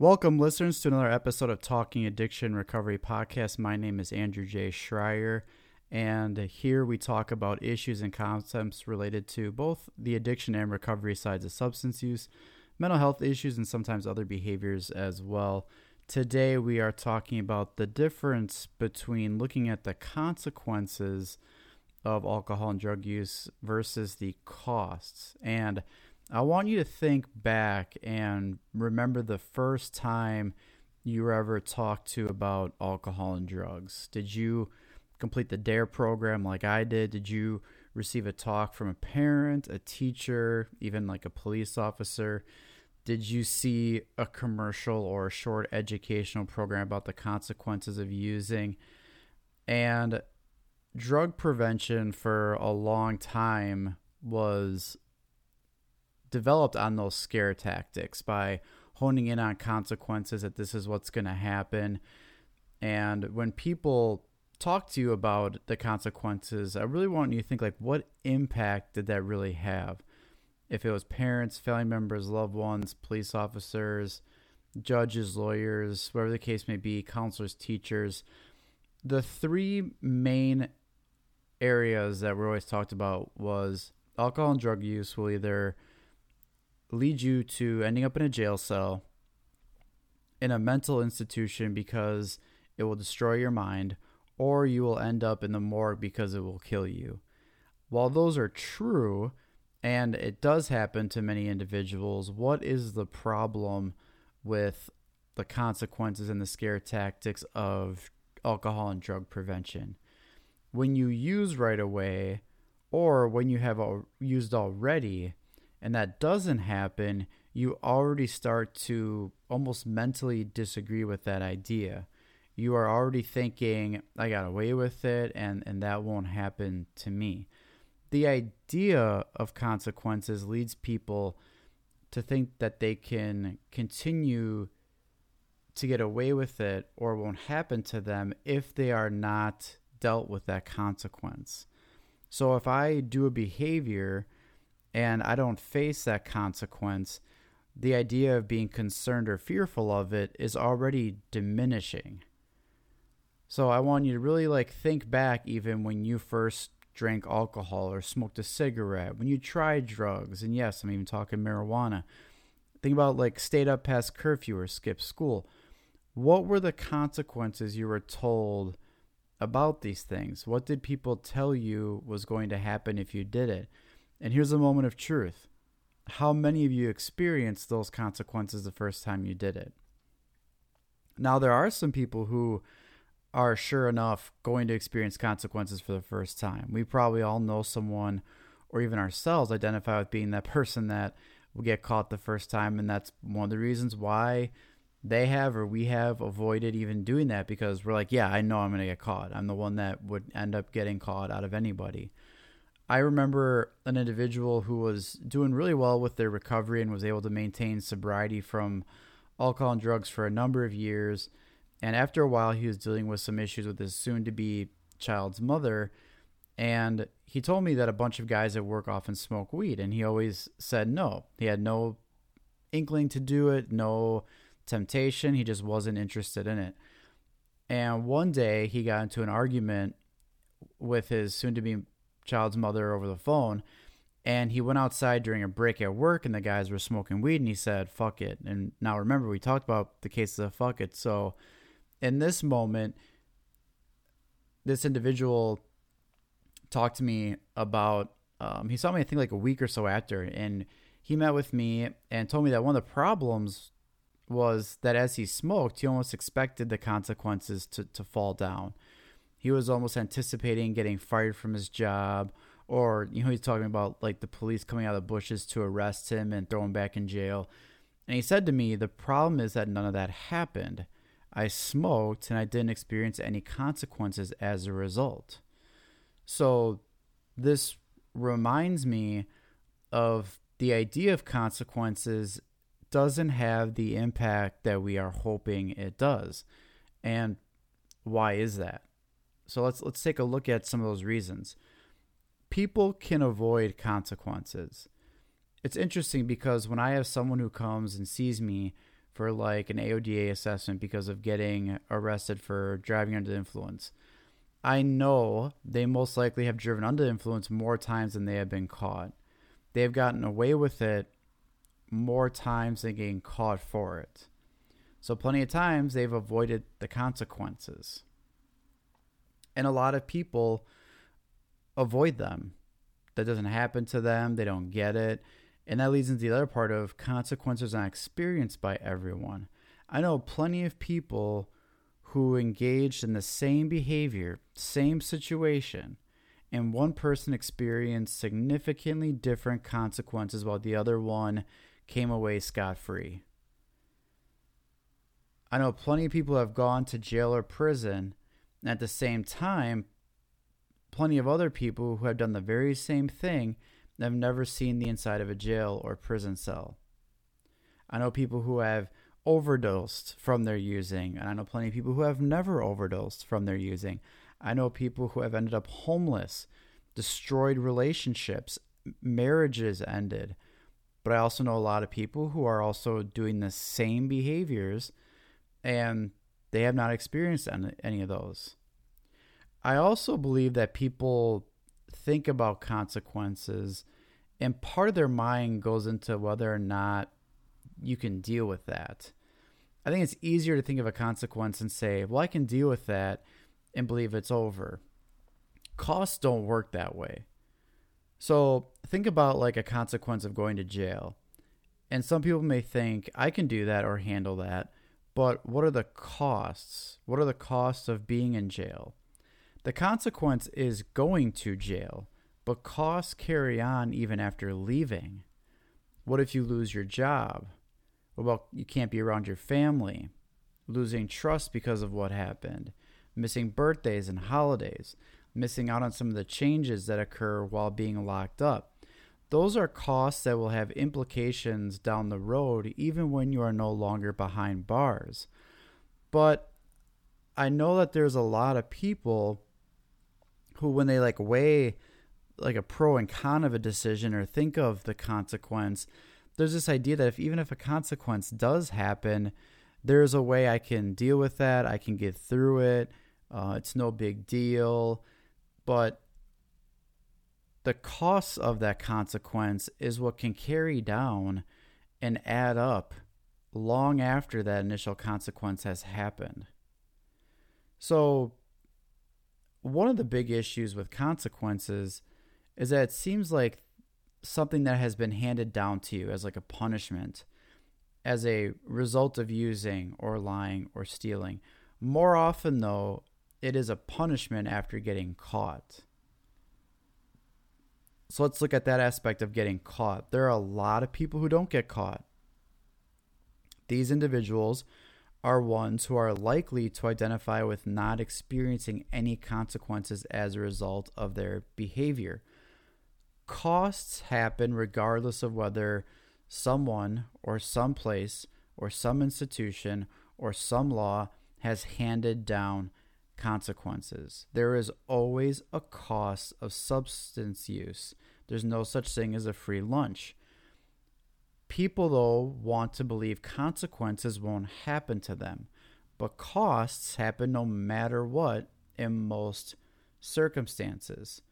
Welcome, listeners, to another episode of Talking Addiction Recovery Podcast. My name is Andrew J. Schreier, and here we talk about issues and concepts related to both the addiction and recovery sides of substance use, mental health issues, and sometimes other behaviors as well. Today, we are talking about the difference between looking at the consequences of alcohol and drug use versus the costs. And I want you to think back and remember the first time you were ever talked to about alcohol and drugs. Did you complete the DARE program like I did? Did you receive a talk from a parent, a teacher, even like a police officer? Did you see a commercial or a short educational program about the consequences of using? And drug prevention for a long time was developed on those scare tactics by honing in on consequences that this is what's going to happen. And when people talk to you about the consequences, I really want you to think like, what impact did that really have? If it was parents, family members, loved ones, police officers, judges, lawyers, whatever the case may be, counselors, teachers, the three main areas that were always talked about was alcohol and drug use will either lead you to ending up in a jail cell in a mental institution because it will destroy your mind, or you will end up in the morgue because it will kill you. While those are true, and it does happen to many individuals, what is the problem with the consequences and the scare tactics of alcohol and drug prevention? When you use right away, or when you have used already, and that doesn't happen, you already start to almost mentally disagree with that idea. You are already thinking, I got away with it, and, and that won't happen to me. The idea of consequences leads people to think that they can continue to get away with it or won't happen to them if they are not dealt with that consequence. So if I do a behavior and I don't face that consequence, the idea of being concerned or fearful of it is already diminishing. So I want you to really like think back even when you first drank alcohol or smoked a cigarette, when you tried drugs, and yes, I'm even talking marijuana. Think about like stayed up past curfew or skipped school. What were the consequences you were told about these things? What did people tell you was going to happen if you did it? And here's a moment of truth. How many of you experienced those consequences the first time you did it? Now, there are some people who are sure enough going to experience consequences for the first time. We probably all know someone or even ourselves identify with being that person that will get caught the first time. And that's one of the reasons why they have or we have avoided even doing that because we're like, yeah, I know I'm going to get caught. I'm the one that would end up getting caught out of anybody. I remember an individual who was doing really well with their recovery and was able to maintain sobriety from alcohol and drugs for a number of years. And after a while, he was dealing with some issues with his soon to be child's mother. And he told me that a bunch of guys at work often smoke weed. And he always said no. He had no inkling to do it, no temptation. He just wasn't interested in it. And one day he got into an argument with his soon to be child's mother over the phone. And he went outside during a break at work, and the guys were smoking weed, and he said, "Fuck it." And now remember, we talked about the cases of "fuck it." So, in this moment, this individual talked to me about. Um, he saw me, I think, like a week or so after, and he met with me and told me that one of the problems was that as he smoked, he almost expected the consequences to, to fall down he was almost anticipating getting fired from his job or you know he's talking about like the police coming out of the bushes to arrest him and throw him back in jail. And he said to me the problem is that none of that happened. I smoked and i didn't experience any consequences as a result. So this reminds me of the idea of consequences doesn't have the impact that we are hoping it does. And why is that so let's let's take a look at some of those reasons. People can avoid consequences. It's interesting because when I have someone who comes and sees me for like an AODA assessment because of getting arrested for driving under the influence. I know they most likely have driven under the influence more times than they have been caught. They've gotten away with it more times than getting caught for it. So, plenty of times they've avoided the consequences. And a lot of people avoid them. That doesn't happen to them, they don't get it. And that leads into the other part of consequences not experienced by everyone. I know plenty of people who engaged in the same behavior, same situation, and one person experienced significantly different consequences while the other one came away scot free. I know plenty of people have gone to jail or prison, at the same time, plenty of other people who have done the very same thing have never seen the inside of a jail or prison cell. I know people who have overdosed from their using, and I know plenty of people who have never overdosed from their using. I know people who have ended up homeless, destroyed relationships, marriages ended. But I also know a lot of people who are also doing the same behaviors and they have not experienced any of those. I also believe that people think about consequences, and part of their mind goes into whether or not you can deal with that. I think it's easier to think of a consequence and say, well, I can deal with that and believe it's over. Costs don't work that way. So think about like a consequence of going to jail. And some people may think, I can do that or handle that. But what are the costs? What are the costs of being in jail? The consequence is going to jail, but costs carry on even after leaving. What if you lose your job? What about you can't be around your family? Losing trust because of what happened? Missing birthdays and holidays? Missing out on some of the changes that occur while being locked up? Those are costs that will have implications down the road, even when you are no longer behind bars. But I know that there's a lot of people who when they like weigh like a pro and con of a decision or think of the consequence there's this idea that if even if a consequence does happen there's a way i can deal with that i can get through it uh, it's no big deal but the cost of that consequence is what can carry down and add up long after that initial consequence has happened so one of the big issues with consequences is that it seems like something that has been handed down to you as like a punishment as a result of using or lying or stealing. More often, though, it is a punishment after getting caught. So let's look at that aspect of getting caught. There are a lot of people who don't get caught. These individuals are ones who are likely to identify with not experiencing any consequences as a result of their behavior. Costs happen regardless of whether someone or some place or some institution or some law has handed down consequences. There is always a cost of substance use. There's no such thing as a free lunch. People, though, want to believe consequences won't happen to them, but costs happen no matter what in most circumstances.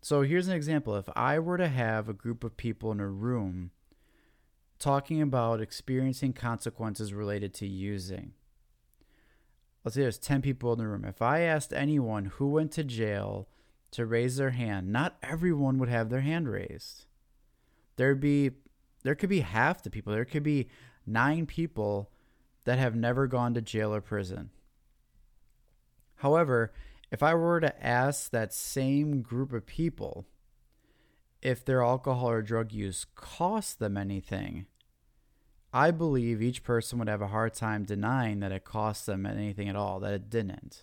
So here's an example. If I were to have a group of people in a room talking about experiencing consequences related to using, let's say there's 10 people in the room. If I asked anyone who went to jail to raise their hand, not everyone would have their hand raised. There'd be there could be half the people. There could be nine people that have never gone to jail or prison. However, if I were to ask that same group of people if their alcohol or drug use cost them anything, I believe each person would have a hard time denying that it cost them anything at all, that it didn't.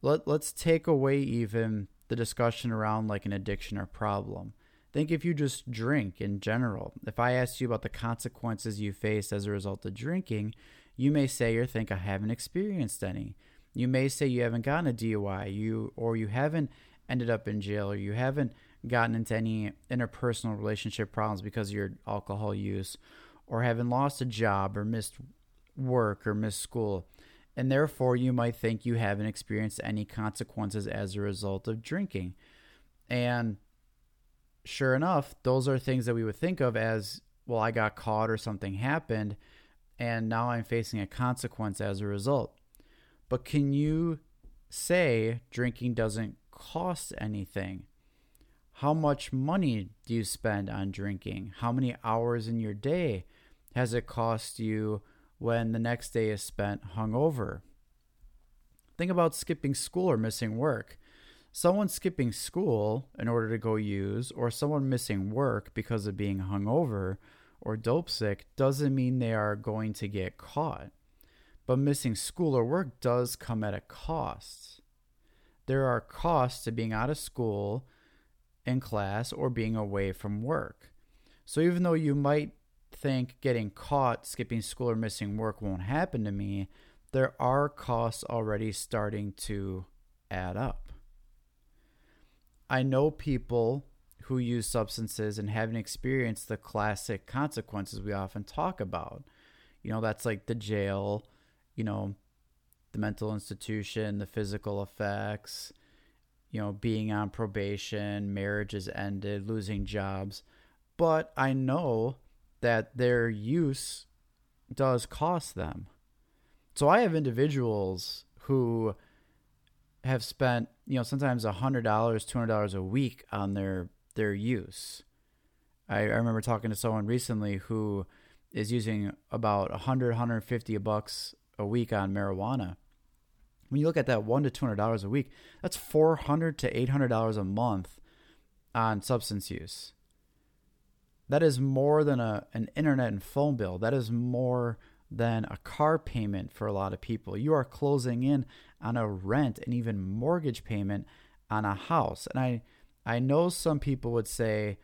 Let, let's take away even the discussion around like an addiction or problem. Think if you just drink in general. If I asked you about the consequences you faced as a result of drinking, you may say or think I haven't experienced any. You may say you haven't gotten a DUI, you or you haven't ended up in jail, or you haven't gotten into any interpersonal relationship problems because of your alcohol use, or having lost a job or missed work or missed school. And therefore, you might think you haven't experienced any consequences as a result of drinking. And sure enough, those are things that we would think of as, well, I got caught or something happened, and now I'm facing a consequence as a result. But can you say drinking doesn't cost anything? How much money do you spend on drinking? How many hours in your day has it cost you when the next day is spent hungover? Think about skipping school or missing work. Someone skipping school in order to go use, or someone missing work because of being hungover or dope sick, doesn't mean they are going to get caught. But missing school or work does come at a cost. There are costs to being out of school in class or being away from work. So even though you might think getting caught skipping school or missing work won't happen to me, there are costs already starting to add up. I know people who use substances and haven't experienced the classic consequences we often talk about. You know, that's like the jail, you know, the mental institution, the physical effects, you know, being on probation, marriages ended, losing jobs. But I know that their use does cost them. So I have individuals who have spent, you know, sometimes $100, $200 a week on their their use. I, I remember talking to someone recently who is using about 100 150 bucks a week on marijuana when you look at that one to two hundred dollars a week, that's four hundred to eight hundred dollars a month on substance use. That is more than a an internet and phone bill. That is more than a car payment for a lot of people. You are closing in on a rent and even mortgage payment on a house. And I I know some people would say,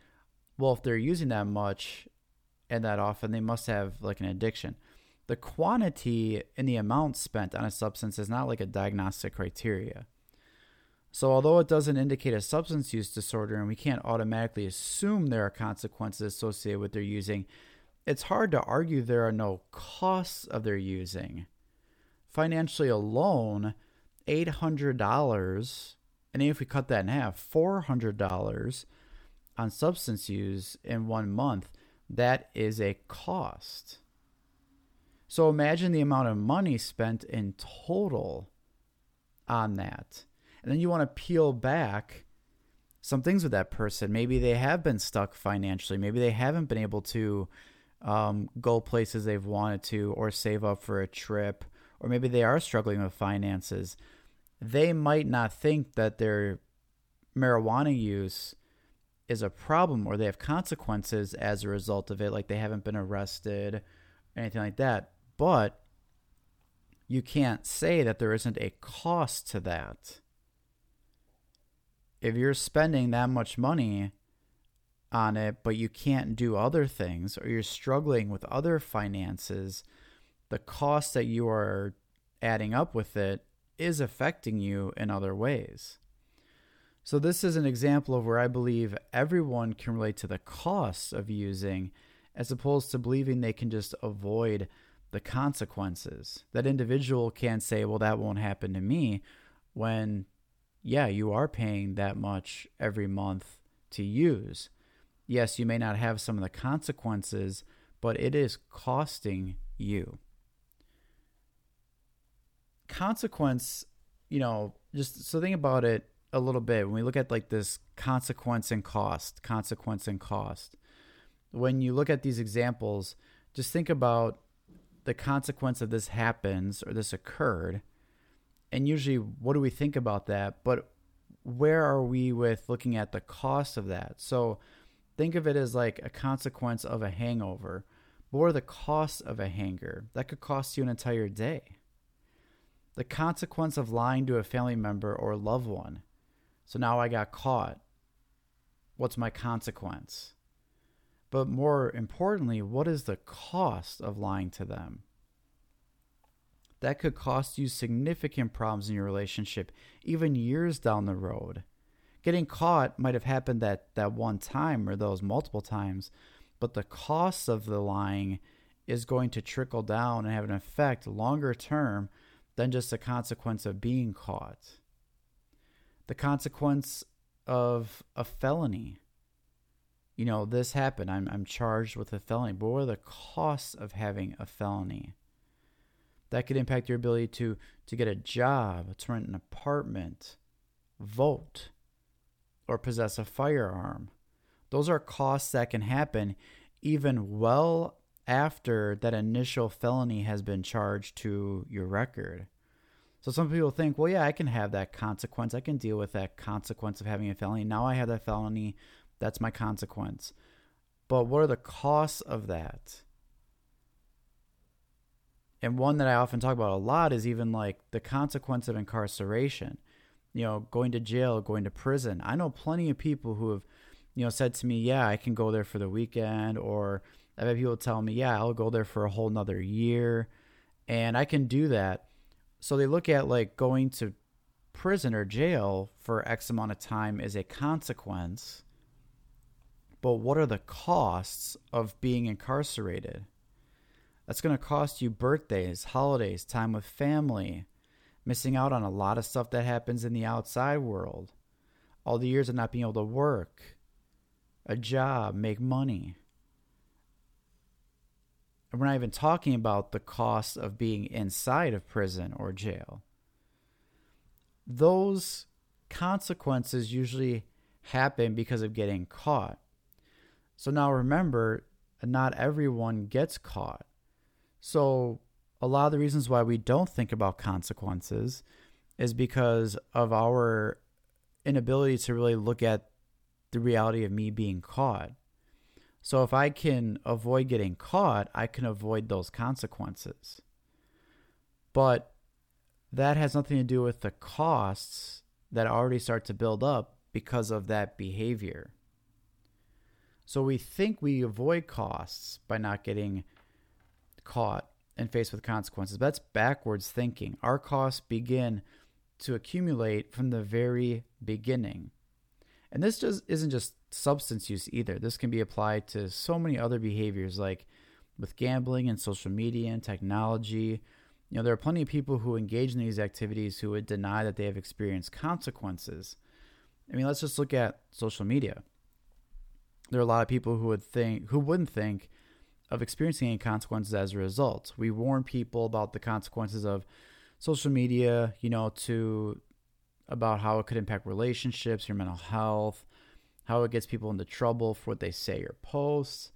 well, if they're using that much and that often, they must have like an addiction the quantity and the amount spent on a substance is not like a diagnostic criteria. So, although it doesn't indicate a substance use disorder and we can't automatically assume there are consequences associated with their using, it's hard to argue there are no costs of their using. Financially alone, $800, and if we cut that in half, $400 on substance use in one month, that is a cost. So imagine the amount of money spent in total on that. And then you want to peel back some things with that person. Maybe they have been stuck financially. Maybe they haven't been able to um, go places they've wanted to or save up for a trip. Or maybe they are struggling with finances. They might not think that their marijuana use is a problem or they have consequences as a result of it, like they haven't been arrested anything like that. But you can't say that there isn't a cost to that. If you're spending that much money on it, but you can't do other things, or you're struggling with other finances, the cost that you are adding up with it is affecting you in other ways. So, this is an example of where I believe everyone can relate to the costs of using as opposed to believing they can just avoid the consequences. That individual can say, well, that won't happen to me when, yeah, you are paying that much every month to use. Yes, you may not have some of the consequences, but it is costing you. Consequence, you know, just so think about it a little bit when we look at like this consequence and cost, consequence and cost. When you look at these examples, just think about the consequence of this happens or this occurred. And usually, what do we think about that? But where are we with looking at the cost of that? So think of it as like a consequence of a hangover. Are the costs of a hanger? That could cost you an entire day. The consequence of lying to a family member or loved one. So now I got caught. What's my consequence? But more importantly, what is the cost of lying to them? That could cost you significant problems in your relationship, even years down the road. Getting caught might have happened that, that one time or those multiple times, but the cost of the lying is going to trickle down and have an effect longer term than just the consequence of being caught. The consequence of a felony. You know, this happened. I'm, I'm charged with a felony. But what are the costs of having a felony? That could impact your ability to, to get a job, to rent an apartment, vote, or possess a firearm. Those are costs that can happen even well after that initial felony has been charged to your record. So some people think, well, yeah, I can have that consequence. I can deal with that consequence of having a felony. Now I have that felony. That's my consequence. But what are the costs of that? And one that I often talk about a lot is even like the consequence of incarceration. You know, going to jail, going to prison. I know plenty of people who have, you know, said to me, yeah, I can go there for the weekend or I've had people tell me, yeah, I'll go there for a whole nother year. And I can do that. So they look at like going to prison or jail for X amount of time as a consequence. But what are the costs of being incarcerated? That's going to cost you birthdays, holidays, time with family, missing out on a lot of stuff that happens in the outside world, all the years of not being able to work, a job, make money. And we're not even talking about the cost of being inside of prison or jail. Those consequences usually happen because of getting caught. So now remember, not everyone gets caught. So a lot of the reasons why we don't think about consequences is because of our inability to really look at the reality of me being caught. So if I can avoid getting caught, I can avoid those consequences. But that has nothing to do with the costs that already start to build up because of that behavior. So we think we avoid costs by not getting caught and faced with consequences. That's backwards thinking. Our costs begin to accumulate from the very beginning. And this just isn't just substance use either. This can be applied to so many other behaviors like with gambling and social media and technology. You know, there are plenty of people who engage in these activities who would deny that they have experienced consequences. I mean, let's just look at social media. There are a lot of people who would think who wouldn't think of experiencing any consequences as a result. We warn people about the consequences of social media, you know, to about how it could impact relationships, your mental health, how it gets people into trouble for what they say or post.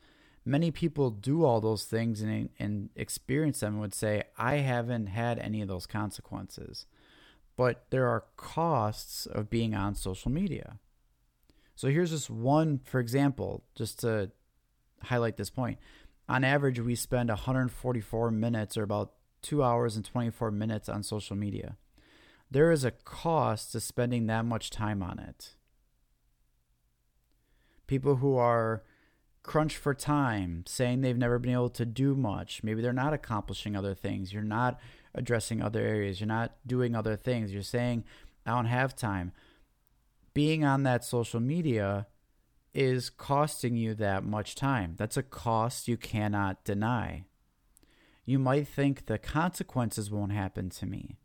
Many people do all those things and, and experience them and would say, I haven't had any of those consequences. But there are costs of being on social media. So here's just one, for example, just to highlight this point. On average, we spend 144 minutes or about two hours and 24 minutes on social media. There is a cost to spending that much time on it people who are crunched for time, saying they've never been able to do much. Maybe they're not accomplishing other things. You're not addressing other areas. You're not doing other things. You're saying, I don't have time. Being on that social media is costing you that much time. That's a cost you cannot deny. You might think the consequences won't happen to me,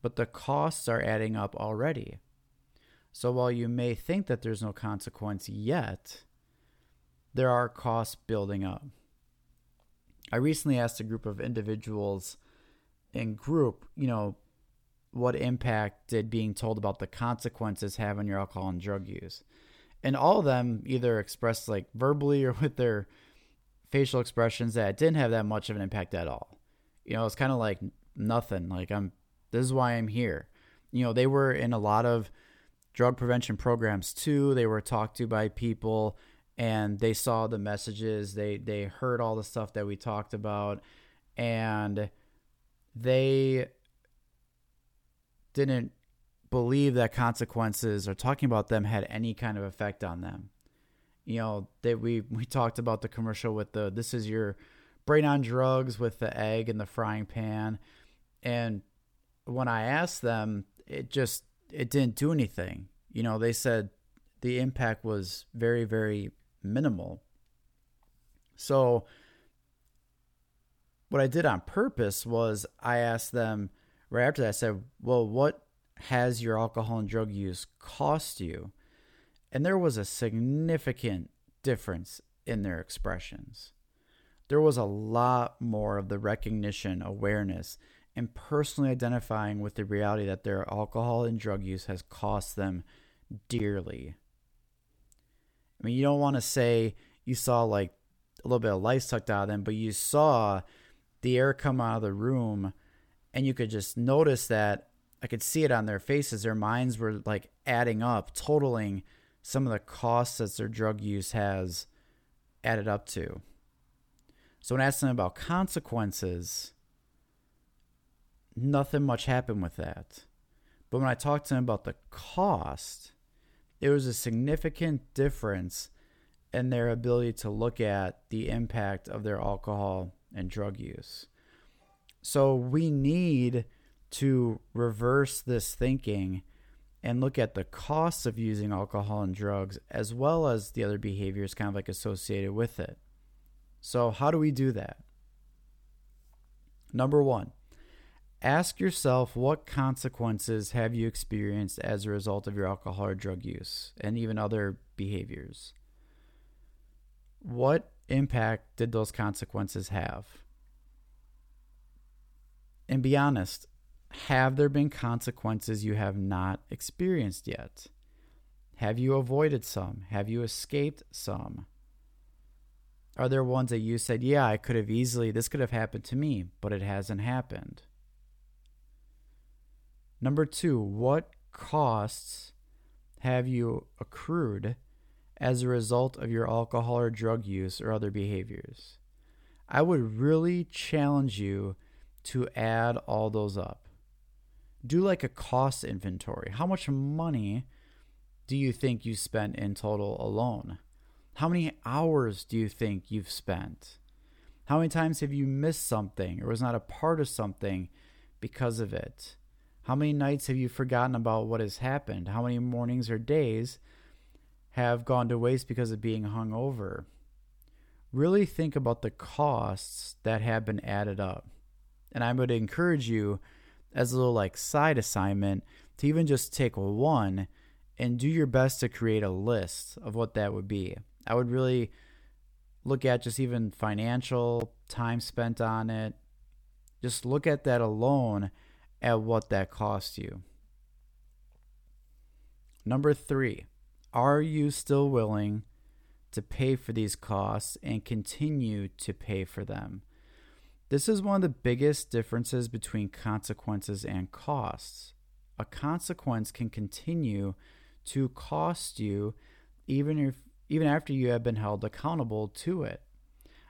but the costs are adding up already. So while you may think that there's no consequence yet, there are costs building up. I recently asked a group of individuals in group, you know, what impact did being told about the consequences have on your alcohol and drug use? And all of them either expressed like verbally or with their facial expressions that it didn't have that much of an impact at all. You know, it's kind of like nothing. Like I'm this is why I'm here. You know, they were in a lot of drug prevention programs too. They were talked to by people and they saw the messages. They they heard all the stuff that we talked about and they didn't believe that consequences or talking about them had any kind of effect on them. You know, that we we talked about the commercial with the this is your brain on drugs with the egg in the frying pan and when I asked them, it just it didn't do anything. You know, they said the impact was very, very minimal. So what I did on purpose was I asked them right after that, I said, Well, what has your alcohol and drug use cost you? And there was a significant difference in their expressions. There was a lot more of the recognition, awareness, and personally identifying with the reality that their alcohol and drug use has cost them dearly. I mean, you don't want to say you saw like a little bit of life sucked out of them, but you saw the air come out of the room and you could just notice that I could see it on their faces. Their minds were like adding up, totaling some of the costs that their drug use has added up to. So when I asked them about consequences, nothing much happened with that. But when I talked to them about the cost, there was a significant difference in their ability to look at the impact of their alcohol and drug use. So we need to reverse this thinking and look at the costs of using alcohol and drugs as well as the other behaviors kind of like associated with it. So, how do we do that? Number one, ask yourself what consequences have you experienced as a result of your alcohol or drug use and even other behaviors? What impact did those consequences have? And be honest, have there been consequences you have not experienced yet? Have you avoided some? Have you escaped some? Are there ones that you said, yeah, I could have easily, this could have happened to me, but it hasn't happened? Number two, what costs have you accrued as a result of your alcohol or drug use or other behaviors? I would really challenge you to add all those up. Do like a cost inventory. How much money do you think you spent in total alone? How many hours do you think you've spent? How many times have you missed something or was not a part of something because of it? How many nights have you forgotten about what has happened? How many mornings or days have gone to waste because of being hung over? Really think about the costs that have been added up. And I would encourage you, as a little like side assignment, to even just take one and do your best to create a list of what that would be. I would really look at just even financial time spent on it. Just look at that alone at what that cost you. Number three, are you still willing to pay for these costs and continue to pay for them? This is one of the biggest differences between consequences and costs. A consequence can continue to cost you even if even after you have been held accountable to it.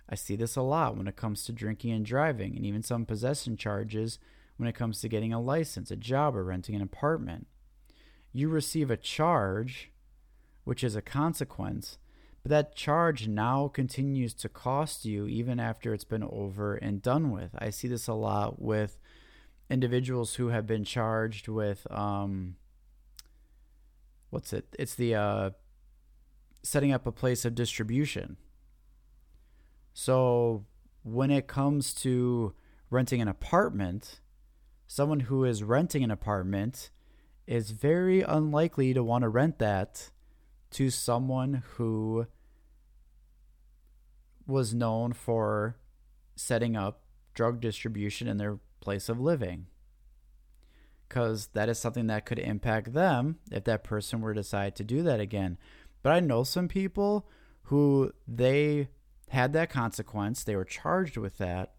I see this a lot when it comes to drinking and driving, and even some possession charges when it comes to getting a license, a job, or renting an apartment. You receive a charge, which is a consequence, but that charge now continues to cost you even after it's been over and done with. I see this a lot with individuals who have been charged with um, what's it? It's the uh, setting up a place of distribution. So when it comes to renting an apartment, someone who is renting an apartment is very unlikely to want to rent that to someone who was known for setting up drug distribution in their place of living. Because that is something that could impact them if that person were to decide to do that again. But I know some people who they had that consequence, they were charged with that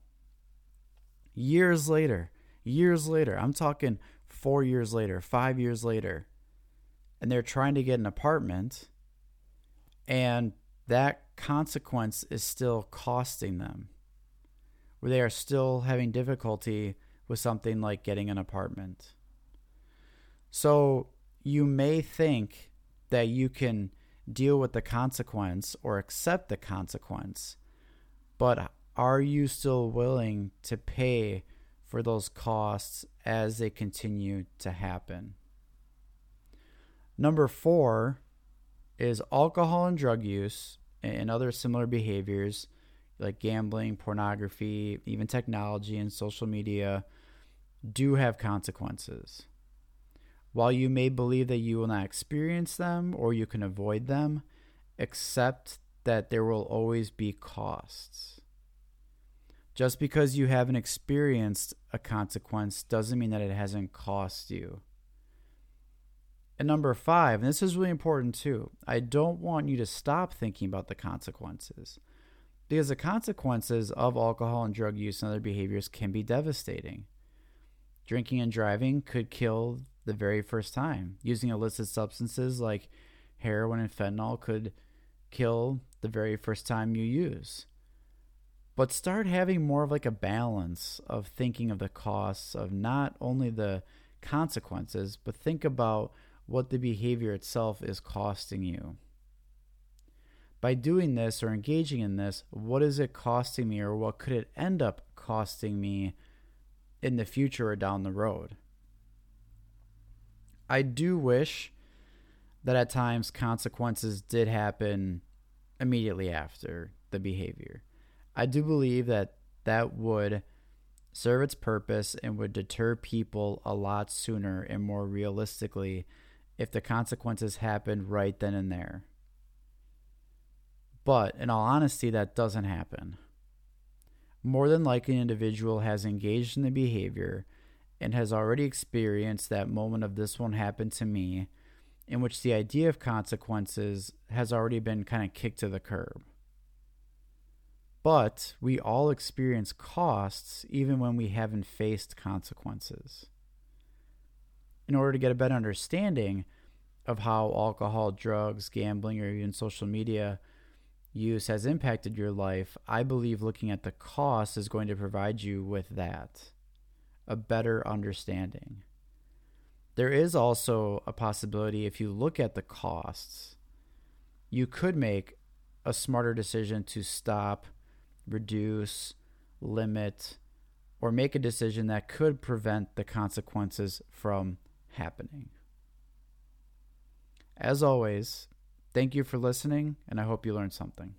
years later. Years later, I'm talking four years later, five years later, and they're trying to get an apartment, and that consequence is still costing them, where they are still having difficulty with something like getting an apartment. So you may think that you can deal with the consequence or accept the consequence. But are you still willing to pay for those costs as they continue to happen? Number four is alcohol and drug use and other similar behaviors like gambling, pornography, even technology and social media, do have consequences. While you may believe that you will not experience them or you can avoid them, accept that there will always be costs. Just because you haven't experienced a consequence doesn't mean that it hasn't cost you. And number five, and this is really important too, I don't want you to stop thinking about the consequences because the consequences of alcohol and drug use and other behaviors can be devastating. Drinking and driving could kill the very first time. Using illicit substances like heroin and fentanyl could kill the very first time you use. But start having more of like a balance of thinking of the costs of not only the consequences, but think about what the behavior itself is costing you. By doing this or engaging in this, what is it costing me or what could it end up costing me in the future or down the road? I do wish that at times consequences did happen immediately after the behavior. I do believe that that would serve its purpose and would deter people a lot sooner and more realistically if the consequences happened right then and there. But in all honesty, that doesn't happen. More than likely, an individual has engaged in the behavior and has already experienced that moment of this won't happen to me, in which the idea of consequences has already been kind of kicked to the curb. But we all experience costs even when we haven't faced consequences in order to get a better understanding of how alcohol, drugs, gambling, or even social media use has impacted your life, I believe looking at the cost is going to provide you with that a better understanding. There is also a possibility if you look at the costs, you could make a smarter decision to stop, reduce, limit, or make a decision that could prevent the consequences from happening. As always, thank you for listening, and I hope you learned something.